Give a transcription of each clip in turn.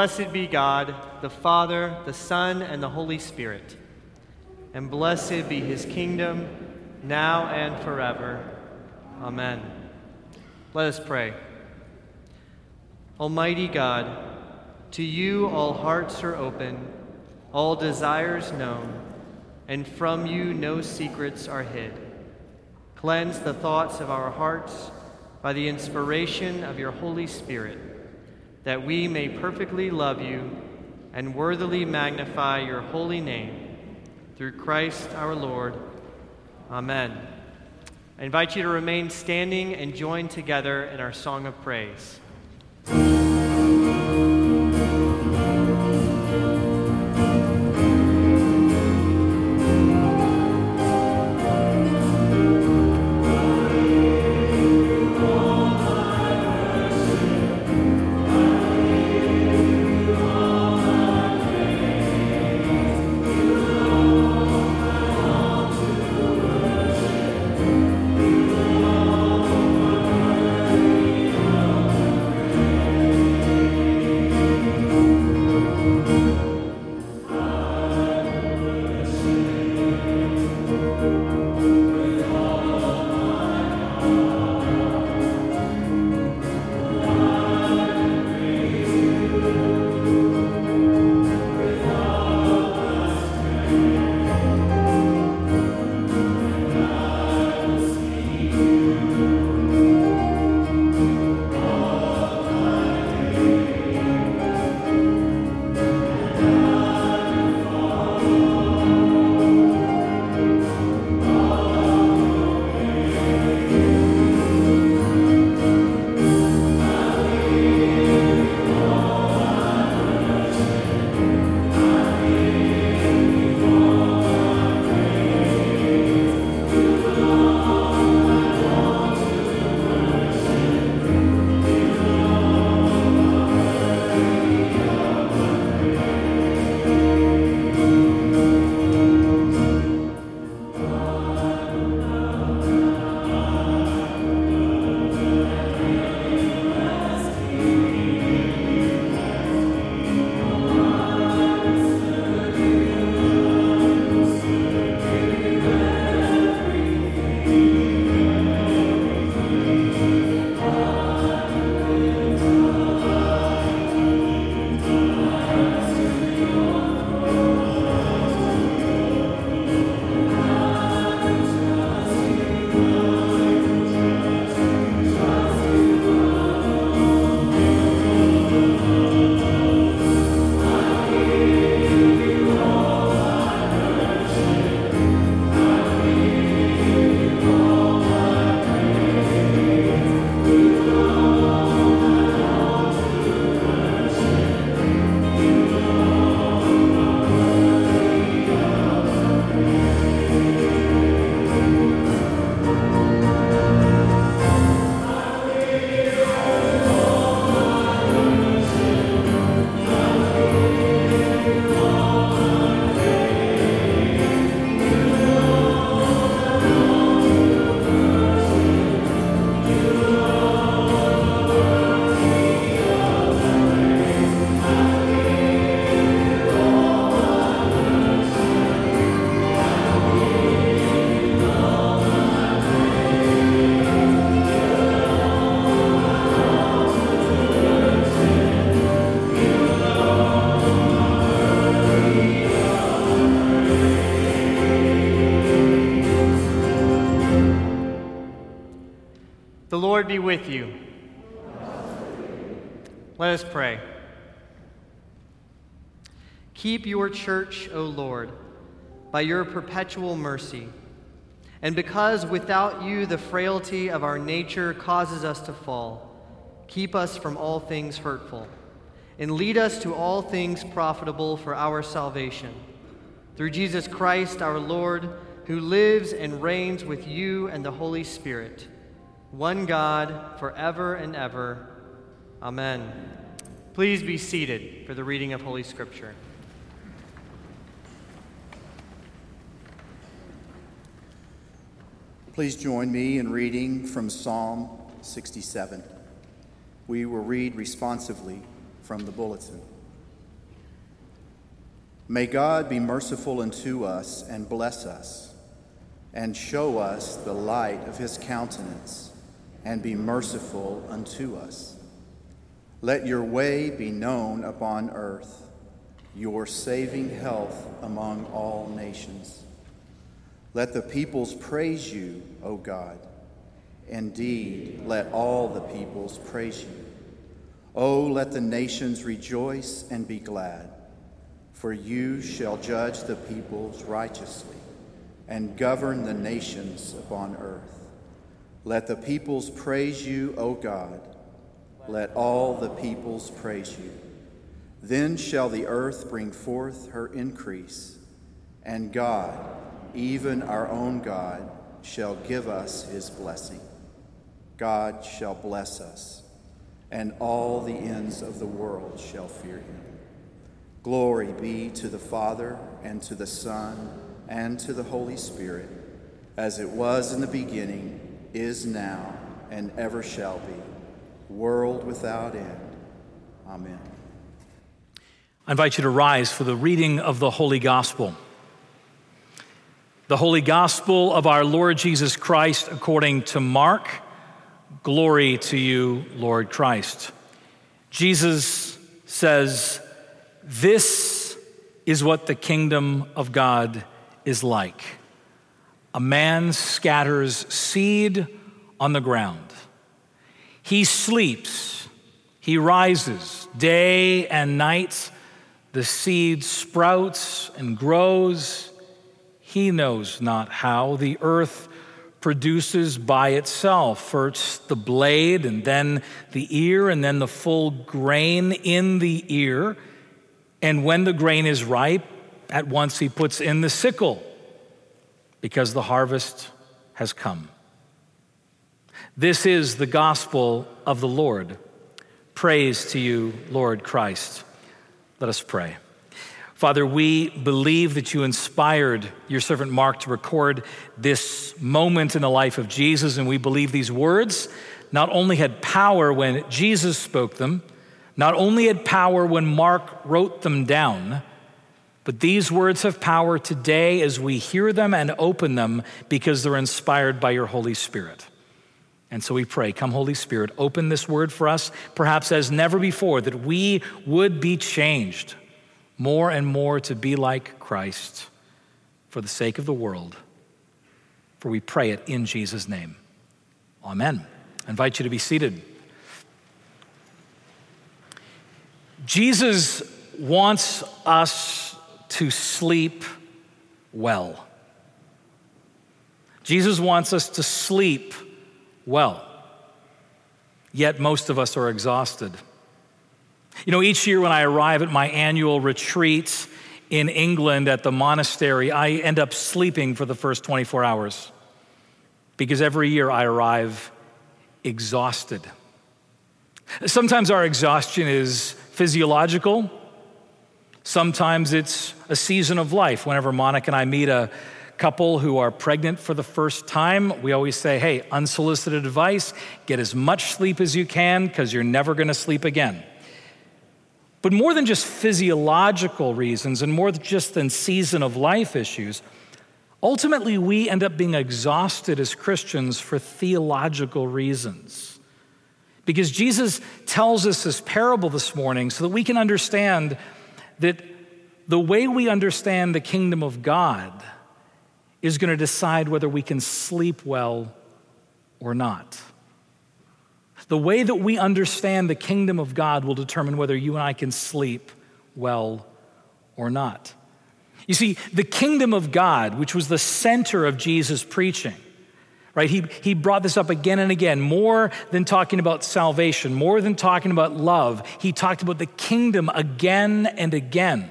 blessed be God, the Father, the Son, and the Holy Spirit. And blessed be his kingdom, now and forever. Amen. Let us pray. Almighty God, to you all hearts are open, all desires known, and from you no secrets are hid. Cleanse the thoughts of our hearts by the inspiration of your Holy Spirit, that we may perfectly love you and worthily magnify your holy name. Through Christ our Lord. Amen. I invite you to remain standing and join together in our song of praise. Be with you. Let us pray. Keep your church, O Lord, by your perpetual mercy. And because without you the frailty of our nature causes us to fall, keep us from all things hurtful, and lead us to all things profitable for our salvation. Through Jesus Christ our Lord, who lives and reigns with you and the Holy Spirit one God, forever and ever. Amen. Please be seated for the reading of Holy Scripture. Please join me in reading from Psalm 67. We will read responsively from the bulletin. May God be merciful unto us and bless us, and show us the light of his countenance, and be merciful unto us. Let your way be known upon earth, your saving health among all nations. Let the peoples praise you, O God. Indeed, let all the peoples praise you. O let the nations rejoice and be glad, for you shall judge the peoples righteously and govern the nations upon earth. Let the peoples praise you, O God. Let all the peoples praise you. Then shall the earth bring forth her increase, and God, even our own God, shall give us his blessing. God shall bless us, and all the ends of the world shall fear him. Glory be to the Father, and to the Son, and to the Holy Spirit, as it was in the beginning, is now, and ever shall be, world without end. Amen. I invite you to rise for the reading of the Holy Gospel. The Holy Gospel of our Lord Jesus Christ according to Mark. Glory to you, Lord Christ. Jesus says, This is what the kingdom of God is like. A man scatters seed on the ground. He sleeps, he rises day and night. The seed sprouts and grows. He knows not how. The earth produces by itself first the blade, and then the ear, and then the full grain in the ear. And when the grain is ripe, at once he puts in the sickle because the harvest has come. This is the gospel of the Lord. Praise to you, Lord Christ. Let us pray. Father, we believe that you inspired your servant Mark to record this moment in the life of Jesus, and we believe these words not only had power when Jesus spoke them, not only had power when Mark wrote them down, but these words have power today as we hear them and open them because they're inspired by your Holy Spirit. And so we pray, come, Holy Spirit, open this word for us, perhaps as never before, that we would be changed more and more to be like Christ for the sake of the world. For we pray it in Jesus' name. Amen. I invite you to be seated. Jesus wants us to sleep well. Jesus wants us to sleep well. Yet most of us are exhausted. You know, each year when I arrive at my annual retreat in England at the monastery, I end up sleeping for the first 24 hours because every year I arrive exhausted. Sometimes our exhaustion is physiological, sometimes it's a season of life. Whenever Monica and I meet a couple who are pregnant for the first time, we always say, hey, unsolicited advice, get as much sleep as you can because you're never going to sleep again. But more than just physiological reasons and more just than season of life issues, ultimately we end up being exhausted as Christians for theological reasons. Because Jesus tells us this parable this morning so that we can understand that the way we understand the kingdom of God is going to decide whether we can sleep well or not. The way that we understand the kingdom of God will determine whether you and I can sleep well or not. You see, the kingdom of God, which was the center of Jesus' preaching, right? He, he brought this up again and again, more than talking about salvation, more than talking about love. He talked about the kingdom again and again.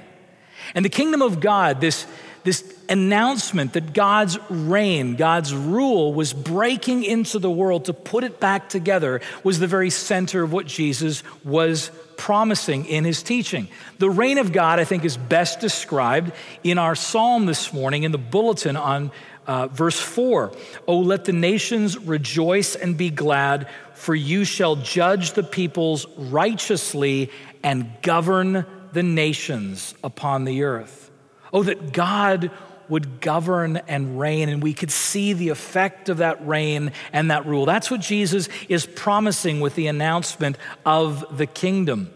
And the kingdom of God, this, this announcement that God's reign, God's rule was breaking into the world to put it back together was the very center of what Jesus was promising in his teaching. The reign of God, I think, is best described in our psalm this morning in the bulletin on uh, verse 4. Oh, let the nations rejoice and be glad, for you shall judge the peoples righteously and govern the nations upon the earth. Oh, that God would govern and reign, and we could see the effect of that reign and that rule. That's what Jesus is promising with the announcement of the kingdom.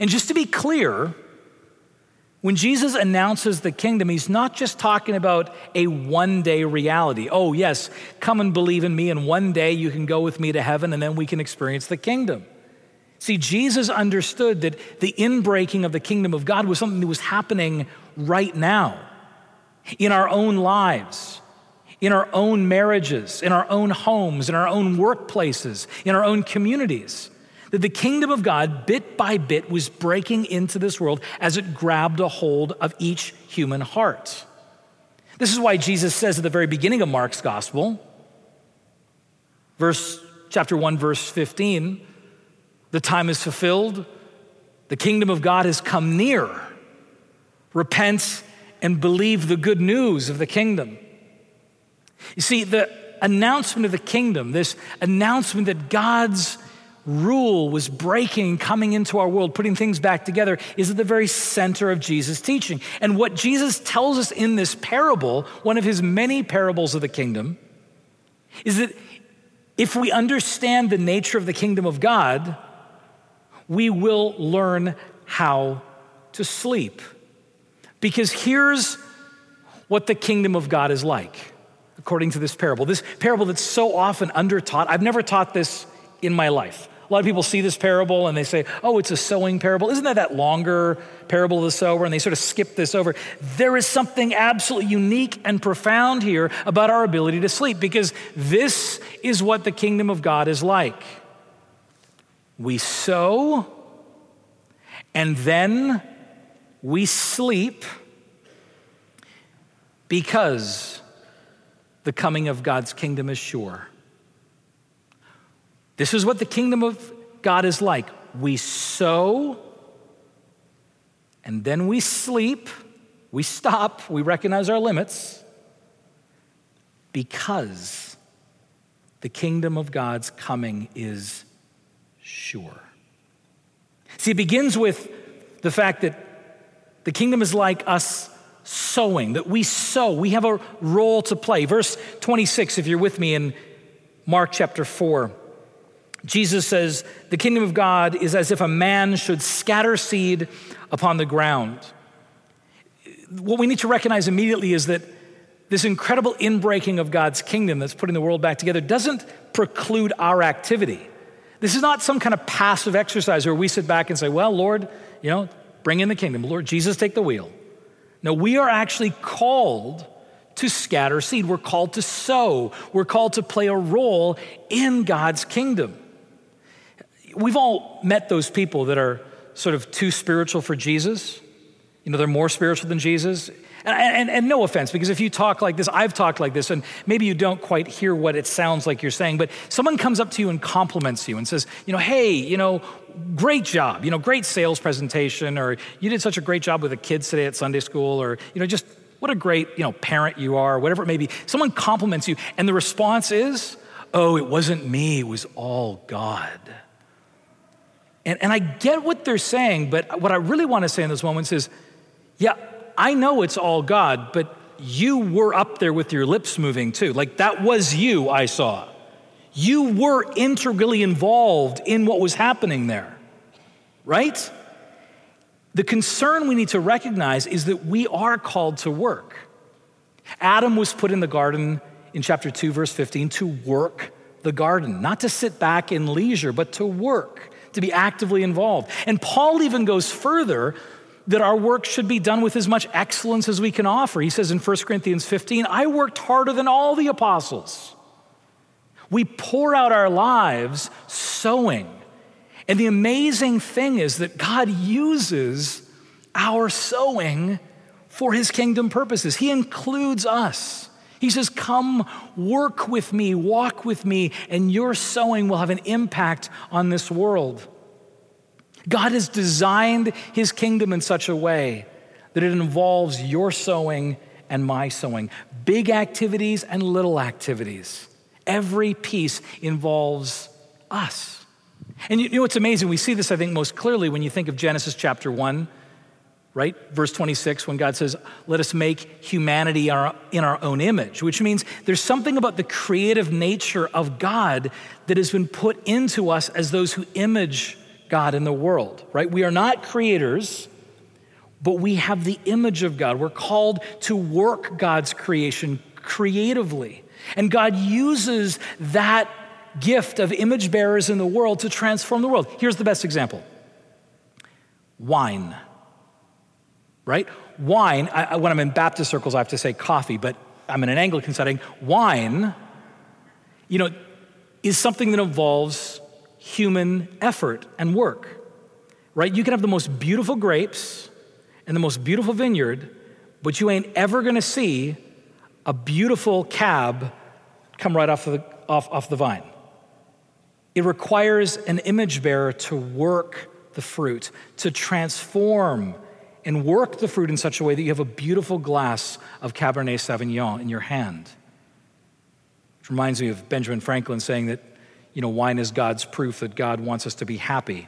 And just to be clear, when Jesus announces the kingdom, he's not just talking about a one day reality. Oh, yes, come and believe in me, and one day you can go with me to heaven, and then we can experience the kingdom. See, Jesus understood that the inbreaking of the kingdom of God was something that was happening right now in our own lives, in our own marriages, in our own homes, in our own workplaces, in our own communities that the kingdom of God, bit by bit, was breaking into this world as it grabbed a hold of each human heart. This is why Jesus says at the very beginning of Mark's gospel, verse chapter 1 verse 15, the time is fulfilled, the kingdom of God has come near. Repent and believe the good news of the kingdom. You see, the announcement of the kingdom, this announcement that God's rule was breaking, coming into our world, putting things back together, is at the very center of Jesus' teaching. And what Jesus tells us in this parable, one of his many parables of the kingdom, is that if we understand the nature of the kingdom of God, we will learn how to sleep. Because here's what the kingdom of God is like, according to this parable. This parable that's so often under taught. I've never taught this in my life. A lot of people see this parable and they say, oh, it's a sowing parable. Isn't that that longer parable of the sower? And they sort of skip this over. There is something absolutely unique and profound here about our ability to sleep because this is what the kingdom of God is like. We sow and then we sleep because the coming of God's kingdom is sure. This is what the kingdom of God is like. We sow, and then we sleep, we stop, we recognize our limits, because the kingdom of God's coming is sure. See, it begins with the fact that the kingdom is like us sowing, that we sow, we have a role to play. Verse 26, if you're with me in Mark chapter 4. Jesus says, The kingdom of God is as if a man should scatter seed upon the ground. What we need to recognize immediately is that this incredible inbreaking of God's kingdom that's putting the world back together doesn't preclude our activity. This is not some kind of passive exercise where we sit back and say, Well, Lord, you know, bring in the kingdom. Lord Jesus, take the wheel. No, we are actually called to scatter seed. We're called to sow. We're called to play a role in God's kingdom. We've all met those people that are sort of too spiritual for Jesus. You know, they're more spiritual than Jesus. And, and, and, no offense, because if you talk like this, I've talked like this, and maybe you don't quite hear what it sounds like you're saying, but someone comes up to you and compliments you and says, you know, hey, you know, great job, you know, great sales presentation, or you did such a great job with the kids today at Sunday school, or, you know, just what a great, you know, parent you are, whatever it may be. Someone compliments you, and the response is, oh, it wasn't me, it was all God. And, and I get what they're saying, but what I really want to say in those moments is, yeah, I know it's all God, but you were up there with your lips moving too. Like that was you, I saw. You were integrally involved in what was happening there, right? The concern we need to recognize is that we are called to work. Adam was put in the garden in chapter 2, verse 15, to work the garden, not to sit back in leisure, but to work to be actively involved. And Paul even goes further that our work should be done with as much excellence as we can offer. He says in 1 Corinthians 15, I worked harder than all the apostles. We pour out our lives sowing. And the amazing thing is that God uses our sowing for his kingdom purposes. He includes us. He says, Come work with me, walk with me, and your sowing will have an impact on this world. God has designed his kingdom in such a way that it involves your sowing and my sowing, big activities and little activities. Every piece involves us. And you know what's amazing? We see this, I think, most clearly when you think of Genesis chapter 1. Right? Verse 26, when God says, Let us make humanity our, in our own image, which means there's something about the creative nature of God that has been put into us as those who image God in the world, right? We are not creators, but we have the image of God. We're called to work God's creation creatively. And God uses that gift of image bearers in the world to transform the world. Here's the best example wine right? Wine, I, when I'm in Baptist circles, I have to say coffee, but I'm in an Anglican setting. Wine, you know, is something that involves human effort and work, right? You can have the most beautiful grapes and the most beautiful vineyard, but you ain't ever gonna see a beautiful cab come right off, of the, off, off the vine. It requires an image bearer to work the fruit, to transform and work the fruit in such a way that you have a beautiful glass of Cabernet Sauvignon in your hand. It reminds me of Benjamin Franklin saying that, you know, wine is God's proof that God wants us to be happy.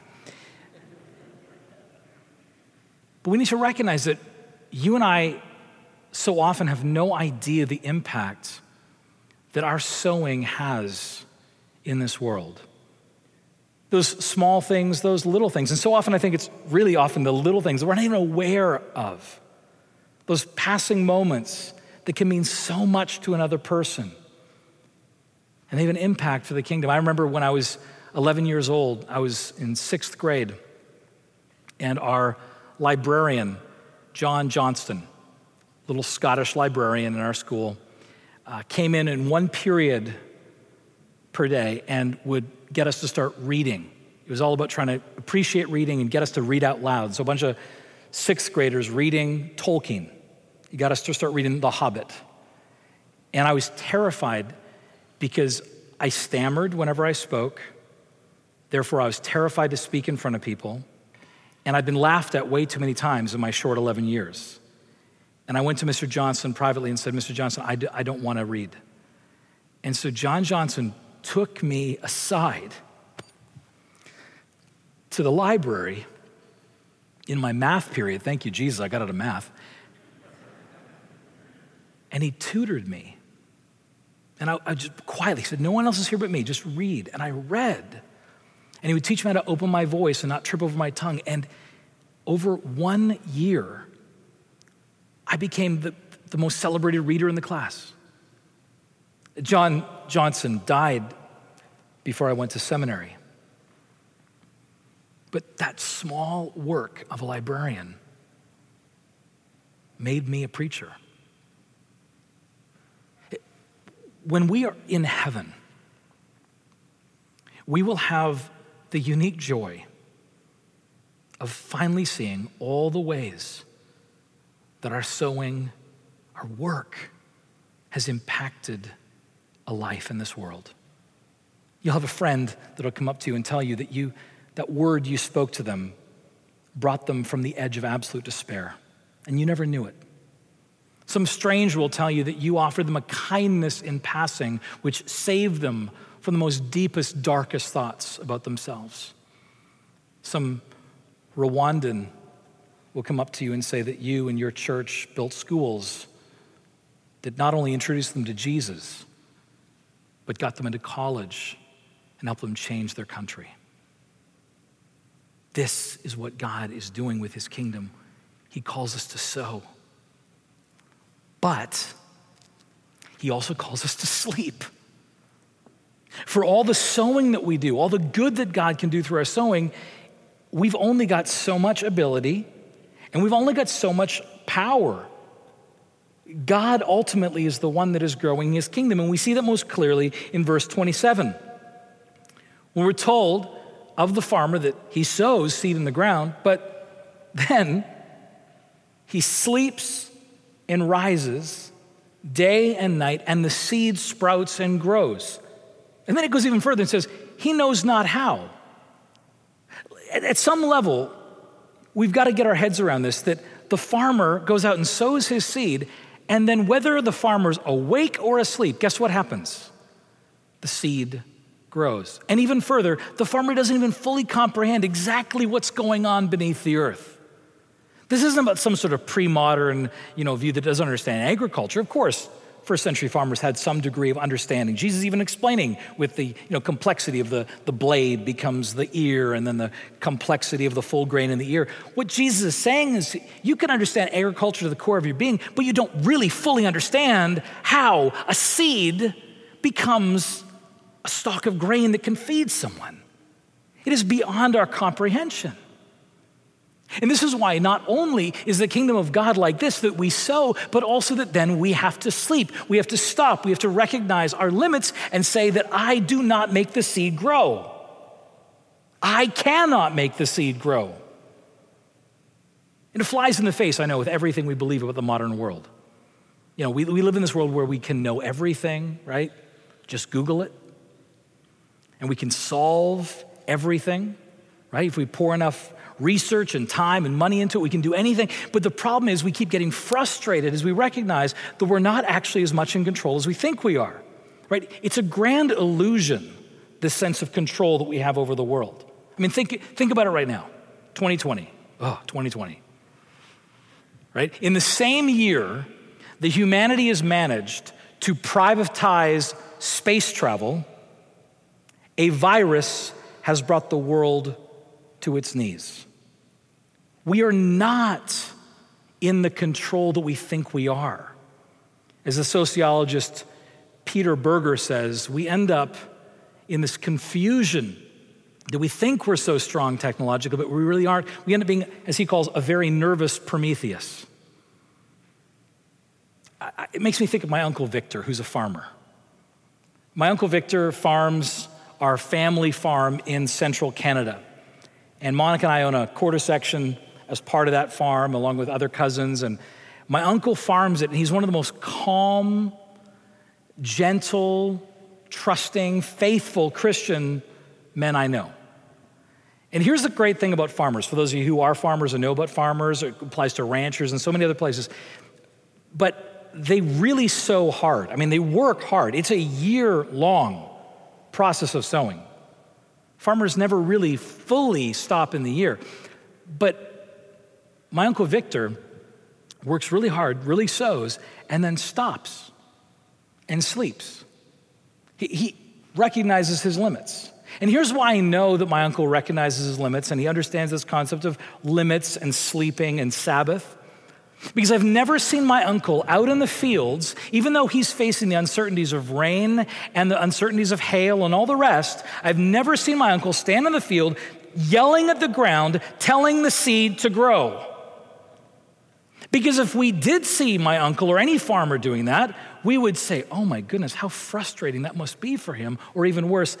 But we need to recognize that you and I so often have no idea the impact that our sowing has in this world those small things, those little things. And so often I think it's really often the little things that we're not even aware of. Those passing moments that can mean so much to another person. And they have an impact for the kingdom. I remember when I was 11 years old, I was in sixth grade, and our librarian, John Johnston, little Scottish librarian in our school, uh, came in in one period per day and would get us to start reading. It was all about trying to appreciate reading and get us to read out loud. So a bunch of sixth graders reading Tolkien. He got us to start reading The Hobbit. And I was terrified because I stammered whenever I spoke. Therefore, I was terrified to speak in front of people. And I've been laughed at way too many times in my short 11 years. And I went to Mr. Johnson privately and said, Mr. Johnson, I don't want to read. And so John Johnson took me aside to the library in my math period. Thank you, Jesus, I got out of math. And he tutored me. And I, I just quietly said, No one else is here but me, just read. And I read. And he would teach me how to open my voice and not trip over my tongue. And over one year, I became the, the most celebrated reader in the class. John Johnson died before I went to seminary. But that small work of a librarian made me a preacher. When we are in heaven, we will have the unique joy of finally seeing all the ways that our sowing, our work, has impacted a life in this world. You'll have a friend that'll come up to you and tell you that you, that word you spoke to them brought them from the edge of absolute despair, and you never knew it. Some stranger will tell you that you offered them a kindness in passing which saved them from the most deepest, darkest thoughts about themselves. Some Rwandan will come up to you and say that you and your church built schools that not only introduced them to Jesus, but got them into college and helped them change their country. This is what God is doing with his kingdom. He calls us to sow. But he also calls us to sleep. For all the sowing that we do, all the good that God can do through our sowing, we've only got so much ability and we've only got so much power God ultimately is the one that is growing his kingdom. And we see that most clearly in verse 27. When we're told of the farmer that he sows seed in the ground, but then he sleeps and rises day and night, and the seed sprouts and grows. And then it goes even further and says, He knows not how. At some level, we've got to get our heads around this that the farmer goes out and sows his seed, and then, whether the farmer's awake or asleep, guess what happens? The seed grows. And even further, the farmer doesn't even fully comprehend exactly what's going on beneath the earth. This isn't about some sort of pre-modern, you know, view that doesn't understand agriculture. Of course, first century farmers had some degree of understanding. Jesus even explaining with the you know, complexity of the, the blade becomes the ear and then the complexity of the full grain in the ear. What Jesus is saying is you can understand agriculture to the core of your being, but you don't really fully understand how a seed becomes a stalk of grain that can feed someone. It is beyond our comprehension. And this is why not only is the kingdom of God like this that we sow, but also that then we have to sleep. We have to stop. We have to recognize our limits and say that I do not make the seed grow. I cannot make the seed grow. And it flies in the face, I know, with everything we believe about the modern world. You know, we, we live in this world where we can know everything, right? Just Google it. And we can solve everything, right? If we pour enough research and time and money into it. We can do anything. But the problem is we keep getting frustrated as we recognize that we're not actually as much in control as we think we are. Right? It's a grand illusion, this sense of control that we have over the world. I mean, think, think about it right now 2020. Oh, 2020. Right? In the same year, the humanity has managed to privatize space travel, a virus has brought the world to its knees. We are not in the control that we think we are. As the sociologist Peter Berger says, we end up in this confusion that we think we're so strong technologically, but we really aren't. We end up being, as he calls, a very nervous Prometheus. It makes me think of my Uncle Victor, who's a farmer. My Uncle Victor farms our family farm in central Canada. And Monica and I own a quarter section as part of that farm, along with other cousins. And my uncle farms it, and he's one of the most calm, gentle, trusting, faithful Christian men I know. And here's the great thing about farmers for those of you who are farmers and know about farmers, it applies to ranchers and so many other places. But they really sow hard. I mean, they work hard. It's a year long process of sowing. Farmers never really fully stop in the year. But my Uncle Victor works really hard, really sows, and then stops and sleeps. He, he recognizes his limits. And here's why I know that my uncle recognizes his limits and he understands this concept of limits and sleeping and Sabbath. Because I've never seen my uncle out in the fields, even though he's facing the uncertainties of rain and the uncertainties of hail and all the rest, I've never seen my uncle stand in the field yelling at the ground, telling the seed to grow. Because if we did see my uncle or any farmer doing that, we would say, oh my goodness, how frustrating that must be for him. Or even worse,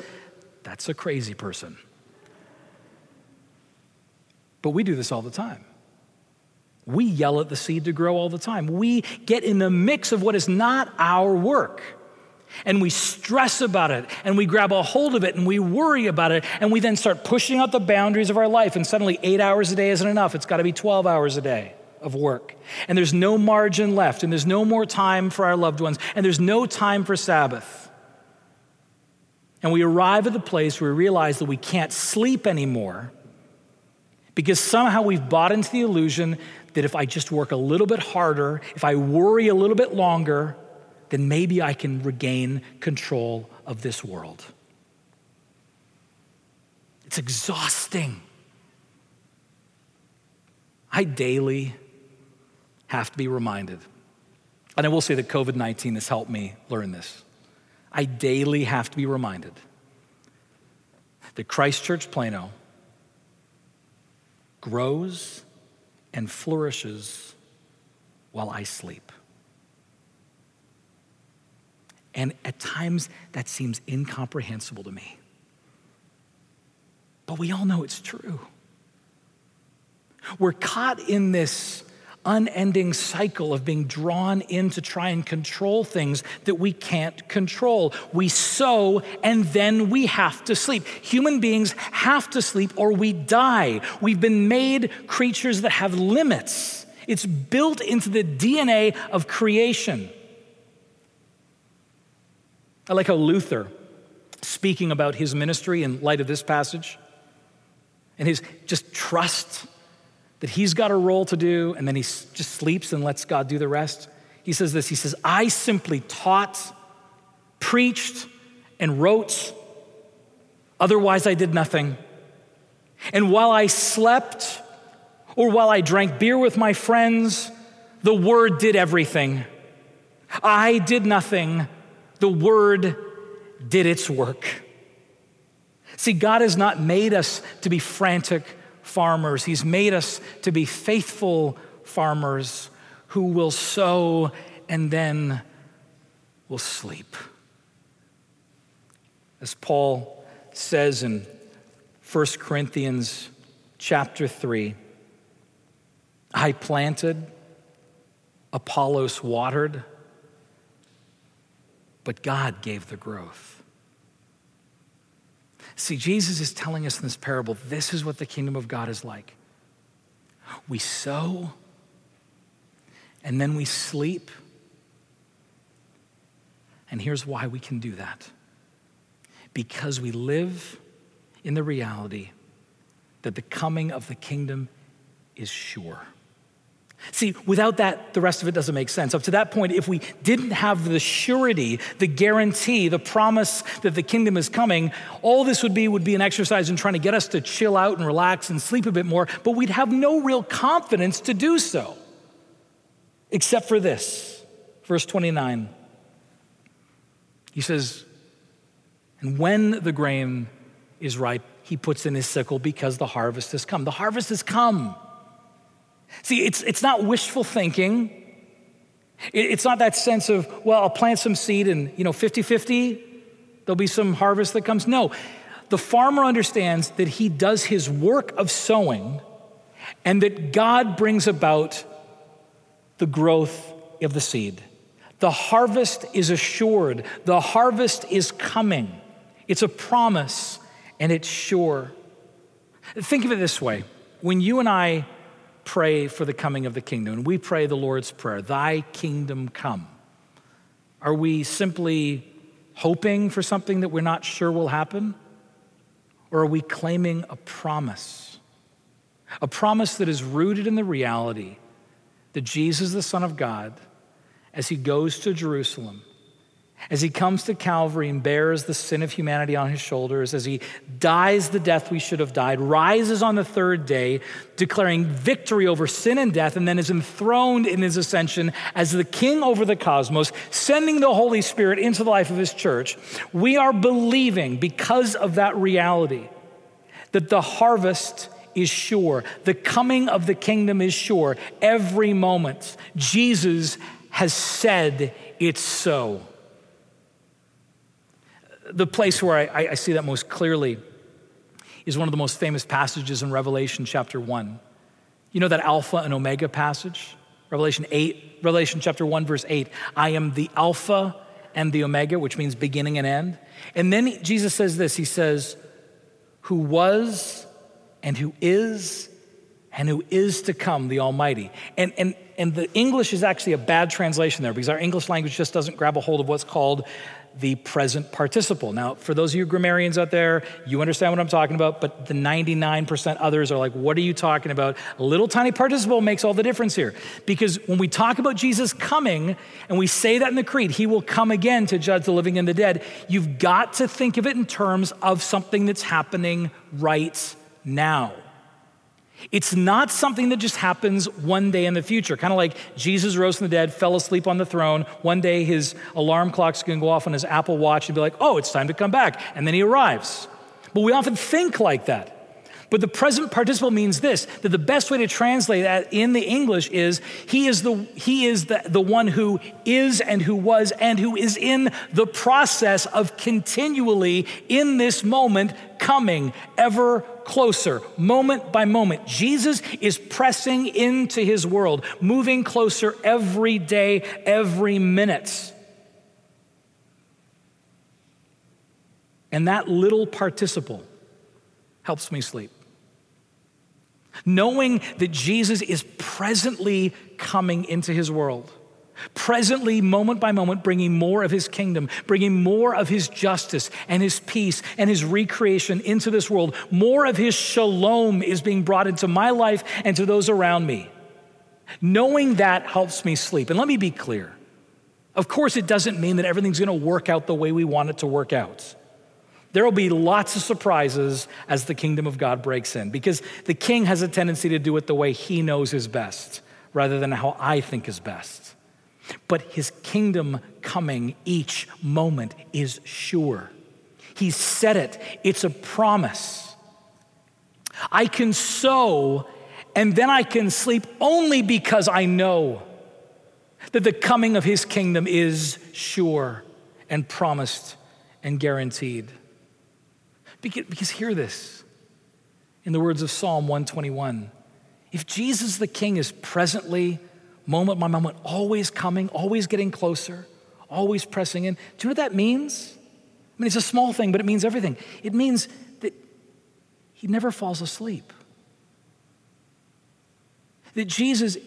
that's a crazy person. But we do this all the time. We yell at the seed to grow all the time. We get in the mix of what is not our work. And we stress about it and we grab a hold of it and we worry about it and we then start pushing out the boundaries of our life. And suddenly, eight hours a day isn't enough. It's got to be 12 hours a day of work. And there's no margin left and there's no more time for our loved ones and there's no time for Sabbath. And we arrive at the place where we realize that we can't sleep anymore because somehow we've bought into the illusion that if I just work a little bit harder, if I worry a little bit longer, then maybe I can regain control of this world. It's exhausting. I daily have to be reminded, and I will say that COVID 19 has helped me learn this. I daily have to be reminded that Christ Church Plano grows and flourishes while I sleep. And at times that seems incomprehensible to me. But we all know it's true. We're caught in this unending cycle of being drawn in to try and control things that we can't control. We sow and then we have to sleep. Human beings have to sleep or we die. We've been made creatures that have limits. It's built into the DNA of creation. I like how Luther, speaking about his ministry in light of this passage, and his just trust that he's got a role to do and then he just sleeps and lets God do the rest. He says this He says, I simply taught, preached, and wrote. Otherwise, I did nothing. And while I slept, or while I drank beer with my friends, the Word did everything. I did nothing. The Word did its work. See, God has not made us to be frantic farmers, He's made us to be faithful farmers who will sow and then will sleep. As Paul says in 1 Corinthians chapter 3, I planted, Apollos watered, but God gave the growth. See, Jesus is telling us in this parable this is what the kingdom of God is like. We sow, and then we sleep. And here's why we can do that because we live in the reality that the coming of the kingdom is sure. See, without that, the rest of it doesn't make sense. Up to that point, if we didn't have the surety, the guarantee, the promise that the kingdom is coming, all this would be would be an exercise in trying to get us to chill out and relax and sleep a bit more, but we'd have no real confidence to do so. Except for this. Verse 29. He says, And when the grain is ripe, he puts in his sickle because the harvest has come. The harvest has come. See, it's, it's not wishful thinking. It's not that sense of, well, I'll plant some seed and, you know, 50 50, there'll be some harvest that comes. No, the farmer understands that he does his work of sowing and that God brings about the growth of the seed. The harvest is assured, the harvest is coming. It's a promise and it's sure. Think of it this way when you and I pray for the coming of the kingdom, and we pray the Lord's Prayer, Thy kingdom come, are we simply hoping for something that we're not sure will happen? Or are we claiming a promise? A promise that is rooted in the reality that Jesus, the Son of God, as he goes to Jerusalem, as he comes to Calvary and bears the sin of humanity on his shoulders, as he dies the death we should have died, rises on the third day, declaring victory over sin and death, and then is enthroned in his ascension as the king over the cosmos, sending the Holy Spirit into the life of his church, we are believing because of that reality that the harvest is sure, the coming of the kingdom is sure every moment. Jesus has said it's so the place where I, I, see that most clearly is one of the most famous passages in Revelation chapter 1. You know that Alpha and Omega passage? Revelation 8, Revelation chapter 1, verse 8. I am the Alpha and the Omega, which means beginning and end. And then Jesus says this He says, Who was and who is and who is to come, the Almighty. And, and, and the English is actually a bad translation there because our English language just doesn't grab a hold of what's called the present participle. Now, for those of you grammarians out there, you understand what I'm talking about, but the 99% others are like, what are you talking about? A little tiny participle makes all the difference here. Because when we talk about Jesus coming, and we say that in the creed, he will come again to judge the living and the dead, you've got to think of it in terms of something that's happening right now. It's not something that just happens one day in the future, kind of like Jesus rose from the dead, fell asleep on the throne. One day his alarm clock's going to go off on his Apple Watch and be like, oh, it's time to come back. And then he arrives. But we often think like that. But the present participle means this that the best way to translate that in the English is he is the he is the, the one who is and who was and who is in the process of continually in this moment coming ever closer, moment by moment. Jesus is pressing into his world, moving closer every day, every minute. And that little participle helps me sleep. Knowing that Jesus is presently coming into his world, presently, moment by moment, bringing more of his kingdom, bringing more of his justice and his peace and his recreation into this world. More of his shalom is being brought into my life and to those around me. Knowing that helps me sleep. And let me be clear. Of course, it doesn't mean that everything's going to work out the way we want it to work out. There will be lots of surprises as the kingdom of God breaks in because the king has a tendency to do it the way he knows is best rather than how I think is best. But his kingdom coming each moment is sure. He said it, it's a promise. I can sow and then I can sleep only because I know that the coming of his kingdom is sure and promised and guaranteed. Because hear this in the words of Psalm 121 if Jesus the King is presently, moment by moment, always coming, always getting closer, always pressing in, do you know what that means? I mean, it's a small thing, but it means everything. It means that he never falls asleep. That Jesus,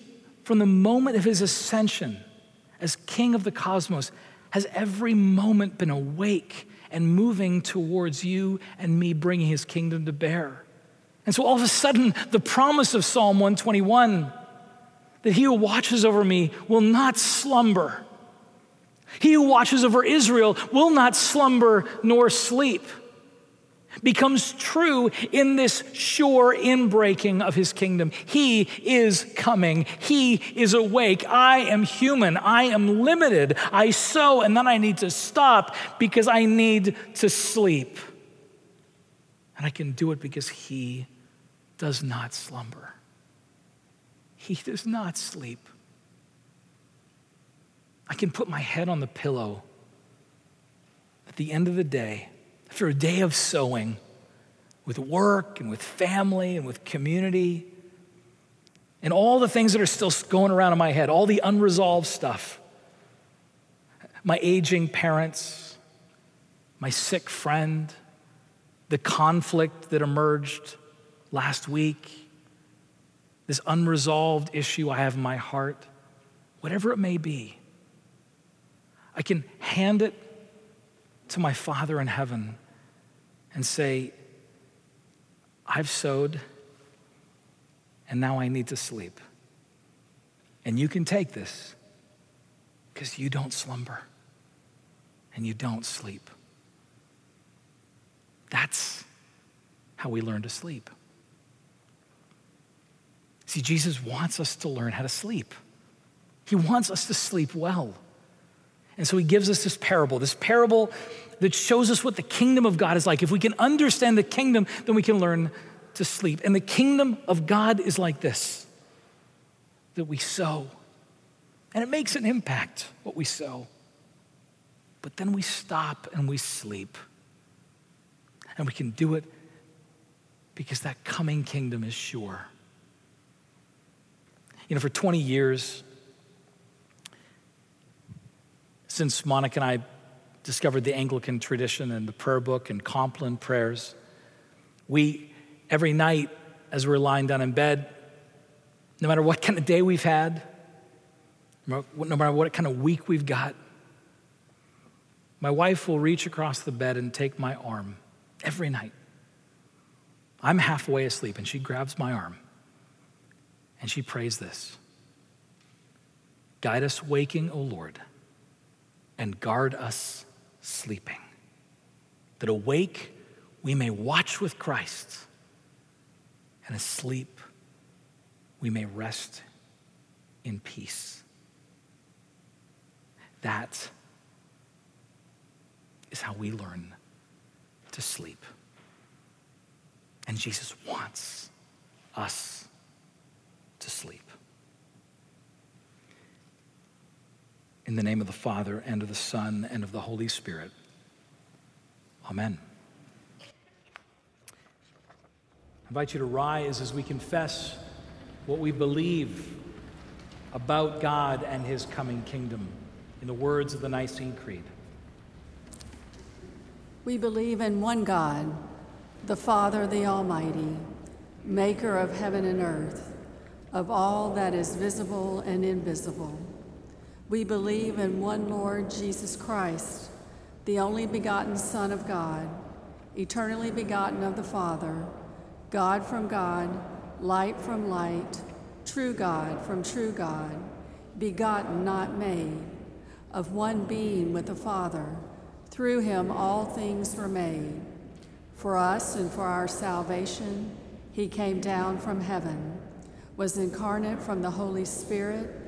from the moment of his ascension as King of the cosmos, has every moment been awake and moving towards you and me, bringing his kingdom to bear. And so all of a sudden, the promise of Psalm 121 that he who watches over me will not slumber. He who watches over Israel will not slumber nor sleep becomes true in this sure inbreaking of his kingdom. He is coming. He is awake. I am human. I am limited. I sow and then I need to stop because I need to sleep. And I can do it because he does not slumber. He does not sleep. I can put my head on the pillow at the end of the day after a day of sowing with work and with family and with community and all the things that are still going around in my head, all the unresolved stuff, my aging parents, my sick friend, the conflict that emerged last week, this unresolved issue I have in my heart, whatever it may be, I can hand it to my Father in heaven and say, I've sowed and now I need to sleep. And you can take this because you don't slumber and you don't sleep. That's how we learn to sleep. See, Jesus wants us to learn how to sleep. He wants us to sleep well. And so he gives us this parable, this parable that shows us what the kingdom of God is like. If we can understand the kingdom, then we can learn to sleep. And the kingdom of God is like this that we sow, and it makes an impact what we sow. But then we stop and we sleep. And we can do it because that coming kingdom is sure. You know, for 20 years, since Monica and I discovered the Anglican tradition and the prayer book and Compline prayers, we, every night as we're lying down in bed, no matter what kind of day we've had, no matter what kind of week we've got, my wife will reach across the bed and take my arm every night. I'm halfway asleep, and she grabs my arm and she prays this Guide us waking, O Lord and guard us sleeping. That awake we may watch with Christ, and asleep we may rest in peace. That is how we learn to sleep. And Jesus wants us to sleep. In the name of the Father, and of the Son, and of the Holy Spirit. Amen. I invite you to rise as we confess what we believe about God and his coming kingdom in the words of the Nicene Creed. We believe in one God, the Father, the Almighty, maker of heaven and earth, of all that is visible and invisible We believe in one Lord Jesus Christ, the only begotten Son of God, eternally begotten of the Father, God from God, light from light, true God from true God, begotten, not made, of one being with the Father. Through him all things were made. For us and for our salvation, he came down from heaven, was incarnate from the Holy Spirit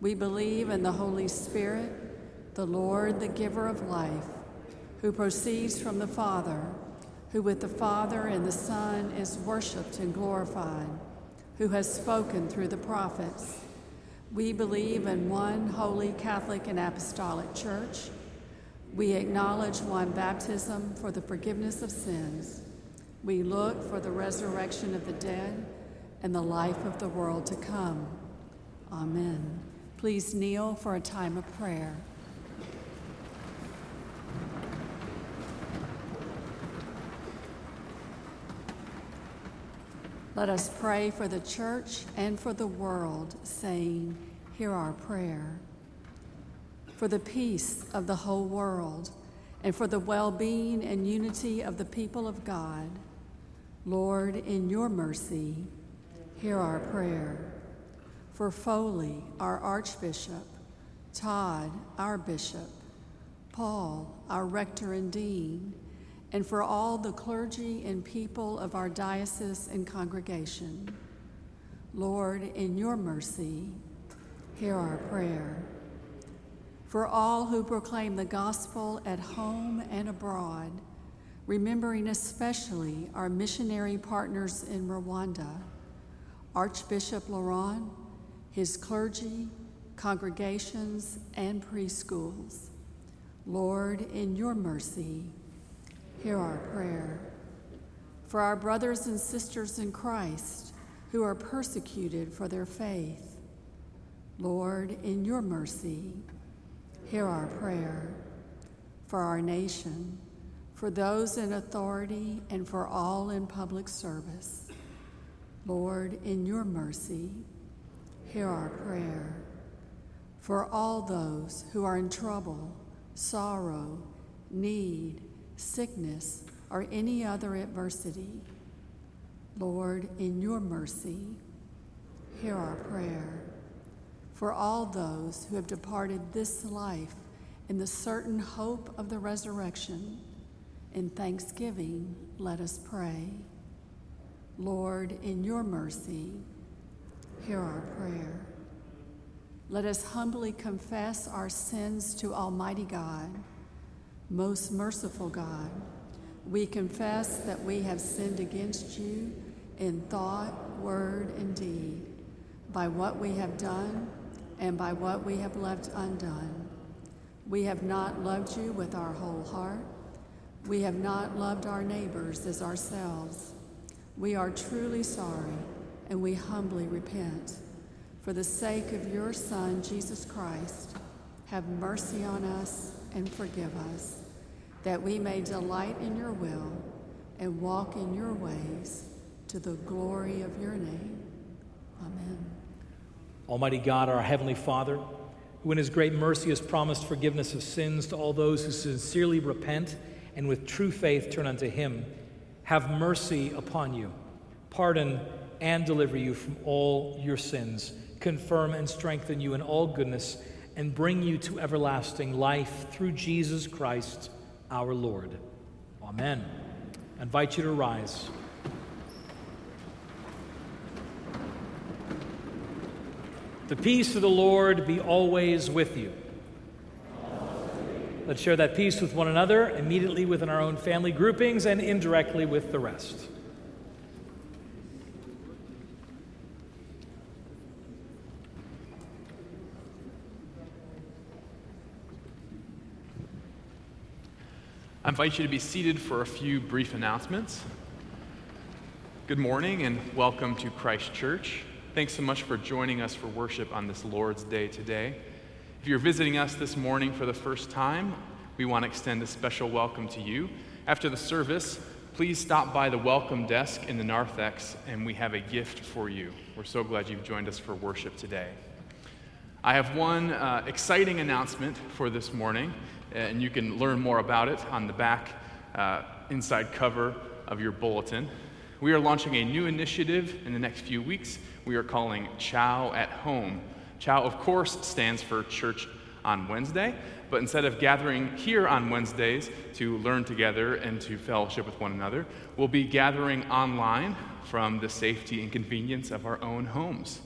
We believe in the Holy Spirit, the Lord, the giver of life, who proceeds from the Father, who with the Father and the Son is worshiped and glorified, who has spoken through the prophets. We believe in one holy Catholic and Apostolic Church. We acknowledge one baptism for the forgiveness of sins. We look for the resurrection of the dead and the life of the world to come. Amen. Please kneel for a time of prayer. Let us pray for the church and for the world, saying, Hear our prayer for the peace of the whole world, and for the well being and unity of the people of God. Lord, in your mercy, hear our prayer. For Foley, our Archbishop, Todd, our Bishop, Paul, our Rector and Dean, and for all the clergy and people of our diocese and congregation. Lord, in your mercy, hear our prayer for all who proclaim the gospel at home and abroad, remembering especially our missionary partners in Rwanda, Archbishop Laurent, his clergy, congregations, and preschools. Lord, in your mercy, hear our prayer. For our brothers and sisters in Christ who are persecuted for their faith, Lord, in your mercy, Hear our prayer for our nation, for those in authority, and for all in public service. Lord, in your mercy, hear our prayer for all those who are in trouble, sorrow, need, sickness, or any other adversity. Lord, in your mercy, hear our prayer for all those who have departed this life in the certain hope of the resurrection. In thanksgiving, let us pray. Lord, in your mercy, hear our prayer. Let us humbly confess our sins to Almighty God. Most merciful God, we confess that we have sinned against you in thought, word, and deed, by what we have done and by what we have left undone. We have not loved you with our whole heart. We have not loved our neighbors as ourselves. We are truly sorry and we humbly repent. For the sake of your Son, Jesus Christ, have mercy on us and forgive us, that we may delight in your will and walk in your ways to the glory of your name. Amen. Almighty God, our Heavenly Father, who in His great mercy has promised forgiveness of sins to all those who sincerely repent and with true faith turn unto Him, have mercy upon you, pardon and deliver you from all your sins, confirm and strengthen you in all goodness, and bring you to everlasting life through Jesus Christ our Lord. Amen. I invite you to rise. The peace of the Lord be always with you. Let's share that peace with one another, immediately within our own family groupings, and indirectly with the rest. I invite you to be seated for a few brief announcements. Good morning and welcome to Christ Church. Thanks so much for joining us for worship on this Lord's Day today. If you're visiting us this morning for the first time, we want to extend a special welcome to you. After the service, please stop by the welcome desk in the narthex and we have a gift for you. We're so glad you've joined us for worship today. I have one uh, exciting announcement for this morning and you can learn more about it on the back uh, inside cover of your bulletin. We are launching a new initiative in the next few weeks. We are calling Chow at Home. Chow, of course, stands for Church on Wednesday, but instead of gathering here on Wednesdays to learn together and to fellowship with one another, we'll be gathering online from the safety and convenience of our own homes.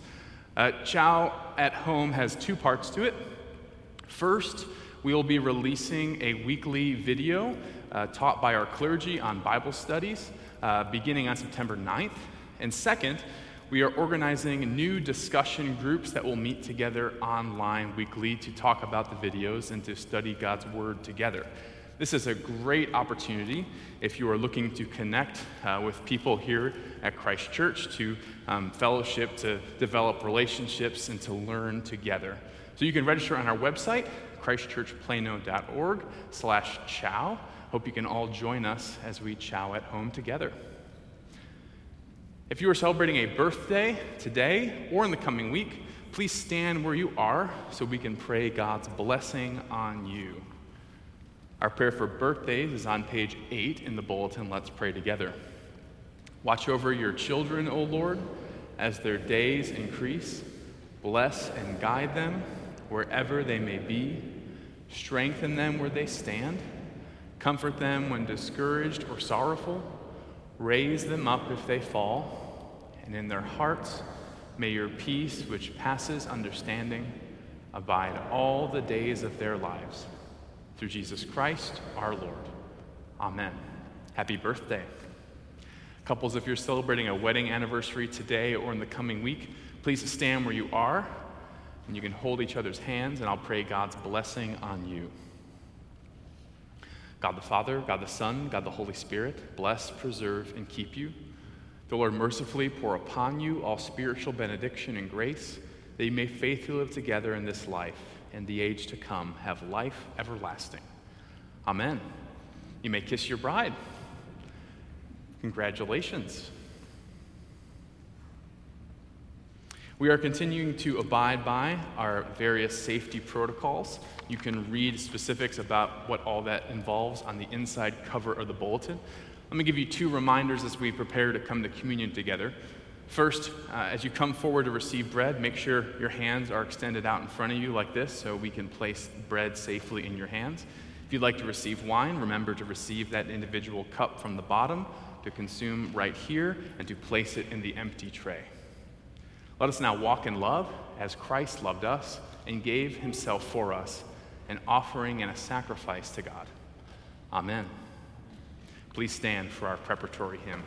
Uh, Chow at Home has two parts to it. First, we will be releasing a weekly video uh, taught by our clergy on Bible studies uh, beginning on September 9th. And second, we are organizing new discussion groups that will meet together online weekly to talk about the videos and to study God's Word together. This is a great opportunity if you are looking to connect uh, with people here at Christ Church, to um, fellowship, to develop relationships, and to learn together. So you can register on our website, christchurchplano.org slash chow. Hope you can all join us as we chow at home together. If you are celebrating a birthday today or in the coming week, please stand where you are so we can pray God's blessing on you. Our prayer for birthdays is on page 8 in the bulletin. Let's pray together. Watch over your children, O Lord, as their days increase. Bless and guide them wherever they may be. Strengthen them where they stand. Comfort them when discouraged or sorrowful. Raise them up if they fall. And in their hearts, may your peace, which passes understanding, abide all the days of their lives. Through Jesus Christ our Lord. Amen. Happy birthday. Couples, if you're celebrating a wedding anniversary today or in the coming week, please stand where you are and you can hold each other's hands, and I'll pray God's blessing on you. God the Father, God the Son, God the Holy Spirit, bless, preserve, and keep you. The Lord mercifully pour upon you all spiritual benediction and grace, that you may faithfully live together in this life and the age to come, have life everlasting. Amen. You may kiss your bride. Congratulations. We are continuing to abide by our various safety protocols. You can read specifics about what all that involves on the inside cover of the bulletin. Let me give you two reminders as we prepare to come to communion together. First, uh, as you come forward to receive bread, make sure your hands are extended out in front of you like this so we can place bread safely in your hands. If you'd like to receive wine, remember to receive that individual cup from the bottom to consume right here and to place it in the empty tray. Let us now walk in love as Christ loved us and gave himself for us, an offering and a sacrifice to God. Amen. Please stand for our preparatory hymn.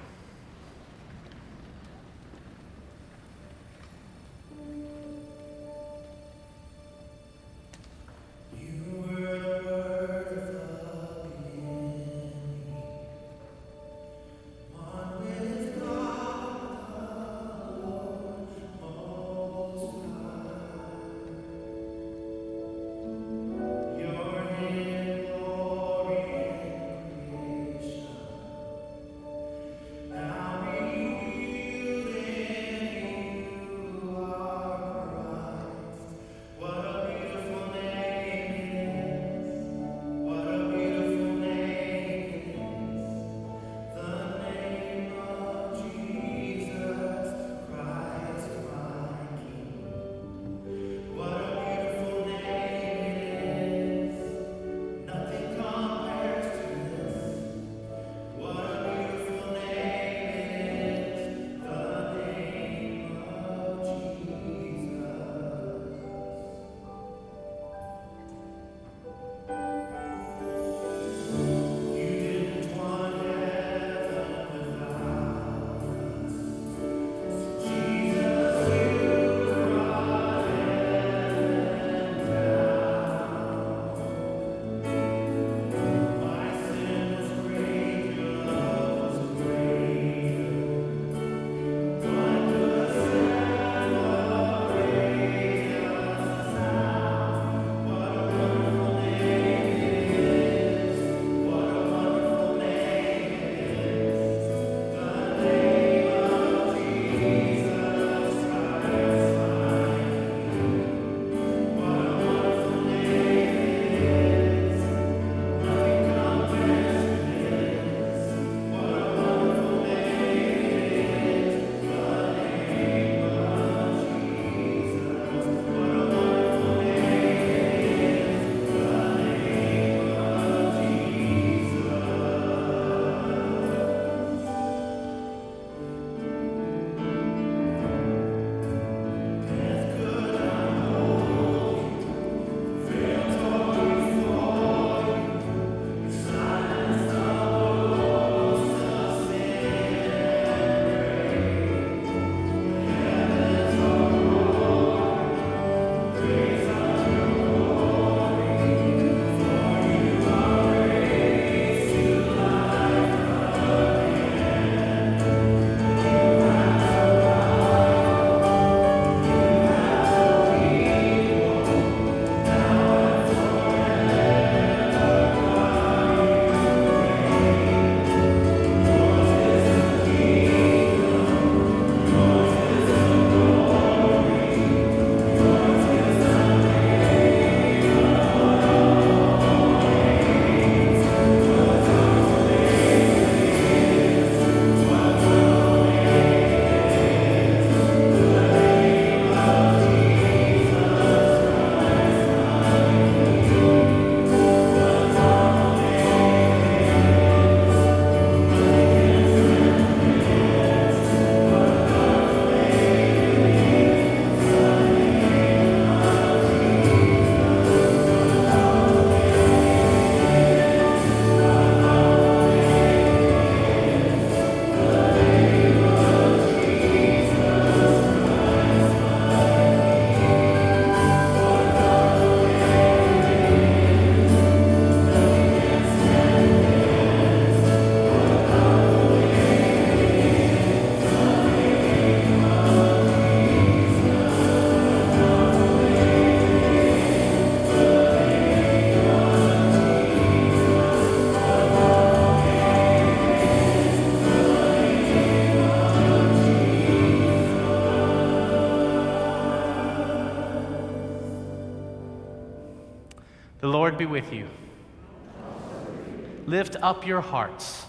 Lift up your hearts.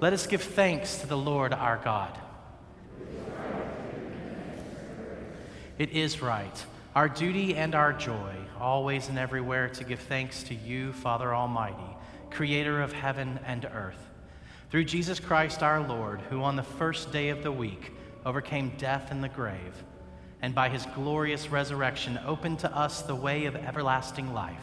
Let us give thanks to the Lord our God. It is right, our duty and our joy, always and everywhere, to give thanks to you, Father Almighty, creator of heaven and earth. Through Jesus Christ our Lord, who on the first day of the week overcame death and the grave, and by his glorious resurrection opened to us the way of everlasting life.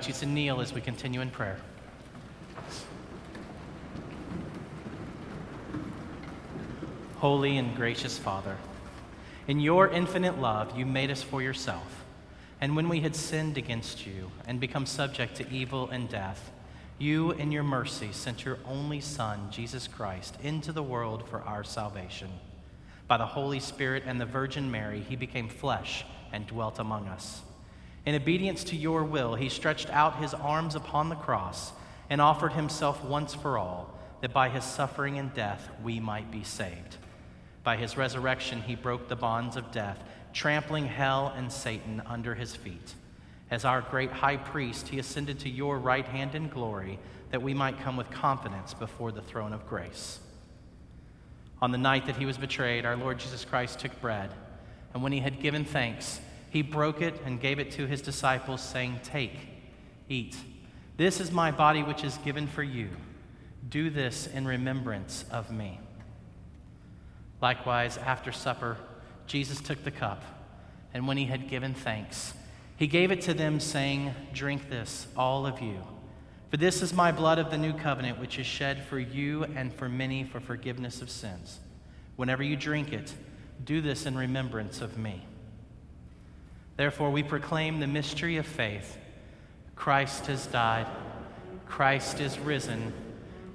Invite you to kneel as we continue in prayer. Holy and gracious Father, in your infinite love, you made us for yourself. And when we had sinned against you and become subject to evil and death, you, in your mercy, sent your only Son, Jesus Christ, into the world for our salvation. By the Holy Spirit and the Virgin Mary, he became flesh and dwelt among us. In obedience to your will, he stretched out his arms upon the cross and offered himself once for all, that by his suffering and death we might be saved. By his resurrection, he broke the bonds of death, trampling hell and Satan under his feet. As our great high priest, he ascended to your right hand in glory, that we might come with confidence before the throne of grace. On the night that he was betrayed, our Lord Jesus Christ took bread, and when he had given thanks, he broke it and gave it to his disciples, saying, Take, eat. This is my body, which is given for you. Do this in remembrance of me. Likewise, after supper, Jesus took the cup, and when he had given thanks, he gave it to them, saying, Drink this, all of you. For this is my blood of the new covenant, which is shed for you and for many for forgiveness of sins. Whenever you drink it, do this in remembrance of me. Therefore, we proclaim the mystery of faith Christ has died, Christ is risen,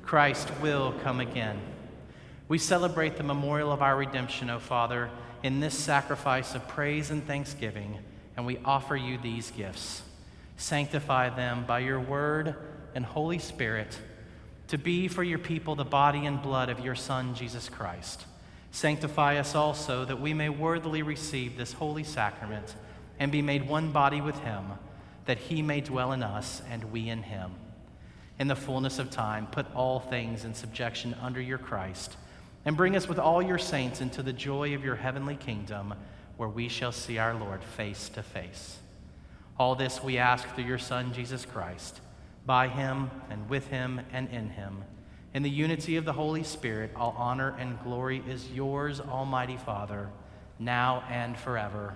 Christ will come again. We celebrate the memorial of our redemption, O Father, in this sacrifice of praise and thanksgiving, and we offer you these gifts. Sanctify them by your word and Holy Spirit to be for your people the body and blood of your Son, Jesus Christ. Sanctify us also that we may worthily receive this holy sacrament and be made one body with him, that he may dwell in us and we in him. In the fullness of time, put all things in subjection under your Christ, and bring us with all your saints into the joy of your heavenly kingdom, where we shall see our Lord face to face. All this we ask through your Son, Jesus Christ, by him and with him and in him. In the unity of the Holy Spirit, all honor and glory is yours, Almighty Father, now and forever.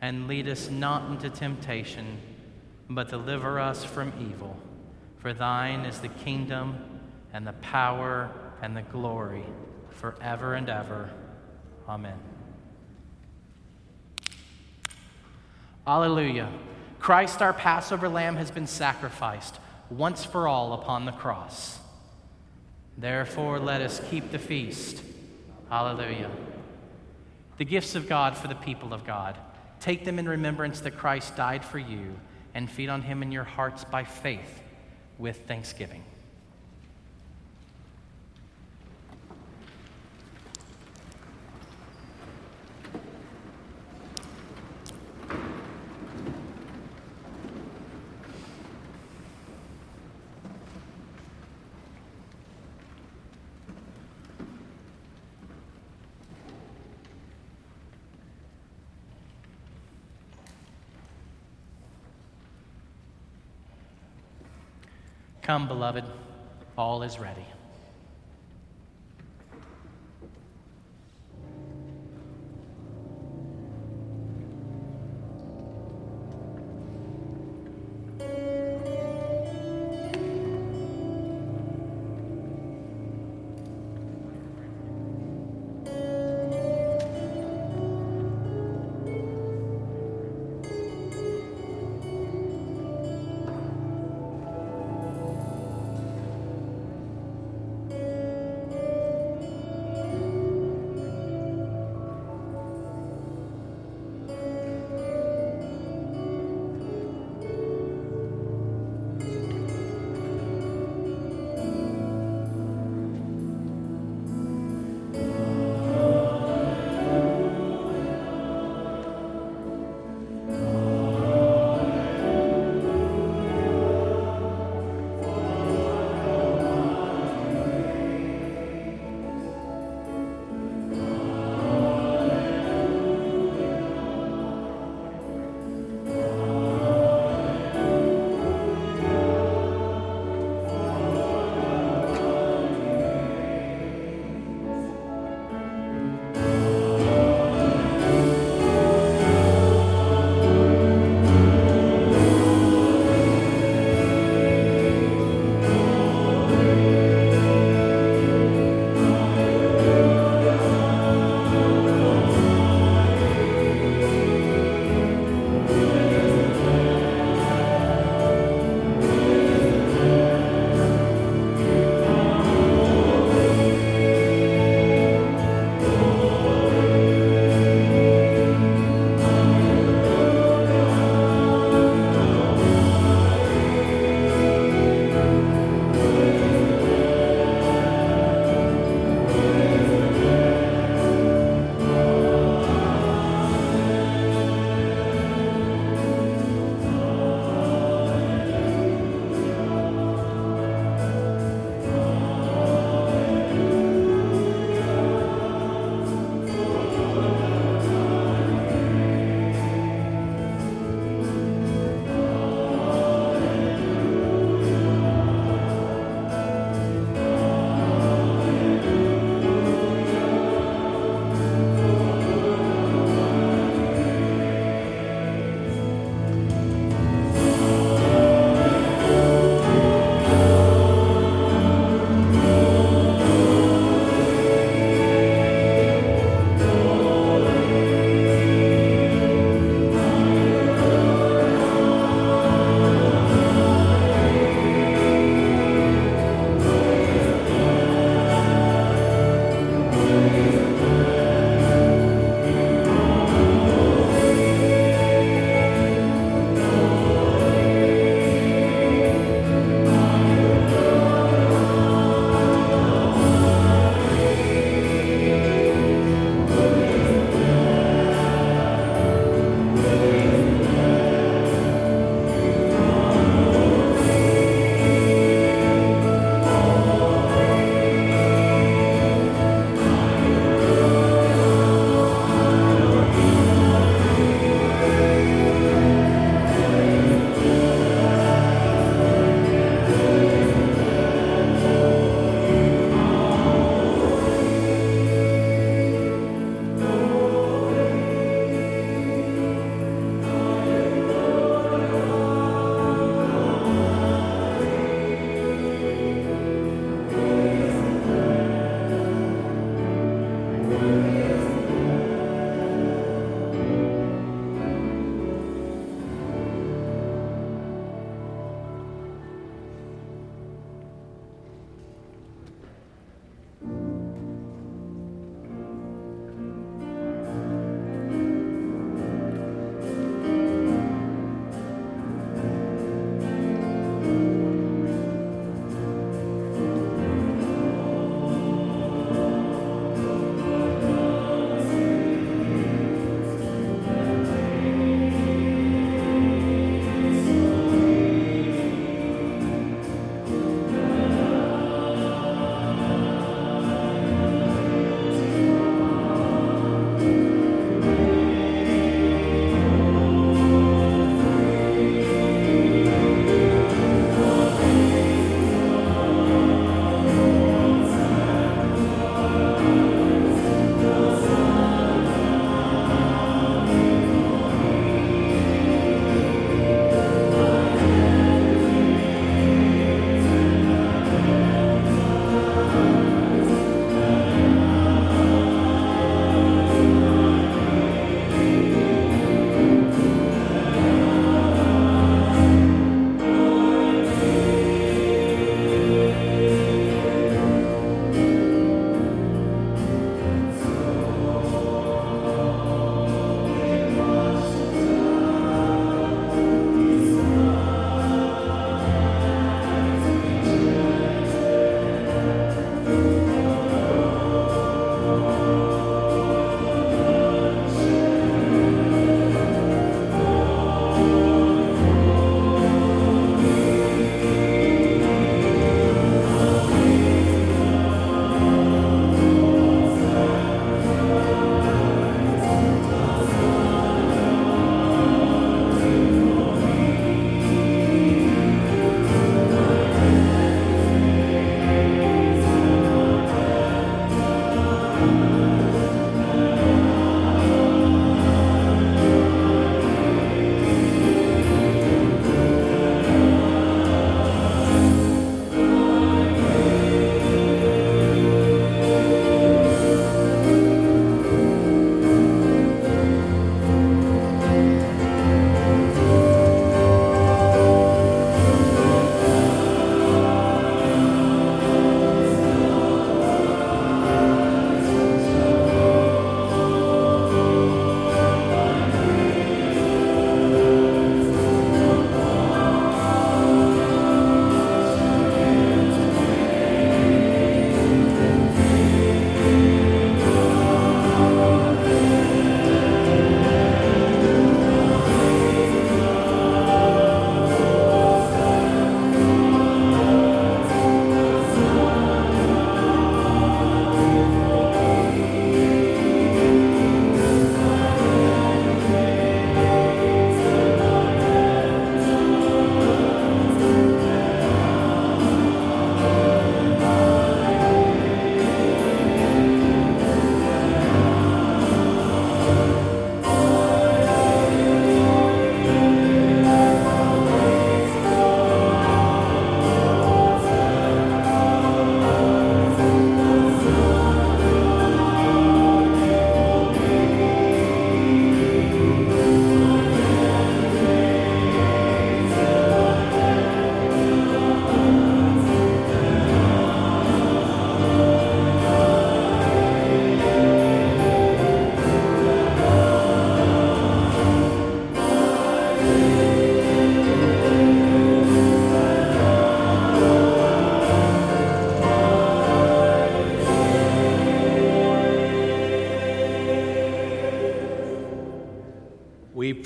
and lead us not into temptation, but deliver us from evil. For thine is the kingdom and the power and the glory forever and ever. Amen. Alleluia. Christ, our Passover lamb, has been sacrificed once for all upon the cross. Therefore, let us keep the feast. Alleluia. The gifts of God for the people of God. Take them in remembrance that Christ died for you, and feed on him in your hearts by faith with thanksgiving. Come, beloved, all is ready.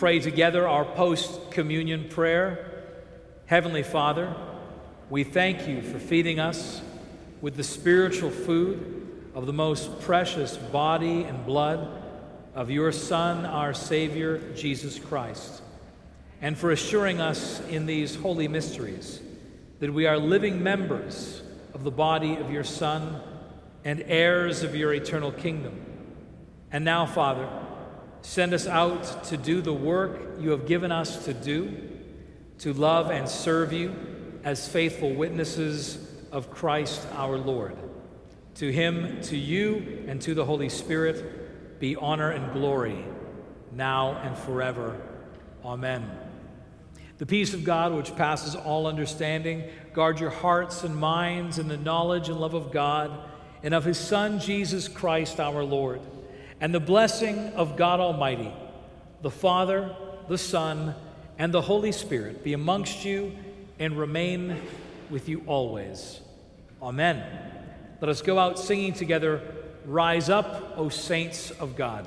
Pray together our post communion prayer. Heavenly Father, we thank you for feeding us with the spiritual food of the most precious body and blood of your Son, our Savior, Jesus Christ, and for assuring us in these holy mysteries that we are living members of the body of your Son and heirs of your eternal kingdom. And now, Father, send us out to do the work you have given us to do, to love and serve you as faithful witnesses of Christ our Lord. To him, to you, and to the Holy Spirit be honor and glory, now and forever. Amen. The peace of God, which passes all understanding, guard your hearts and minds in the knowledge and love of God and of his Son, Jesus Christ our Lord. And the blessing of God Almighty, the Father, the Son, and the Holy Spirit be amongst you and remain with you always. Amen. Let us go out singing together, Rise up, O saints of God.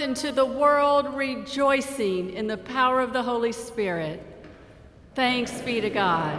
Into the world rejoicing in the power of the Holy Spirit. Thanks be to God.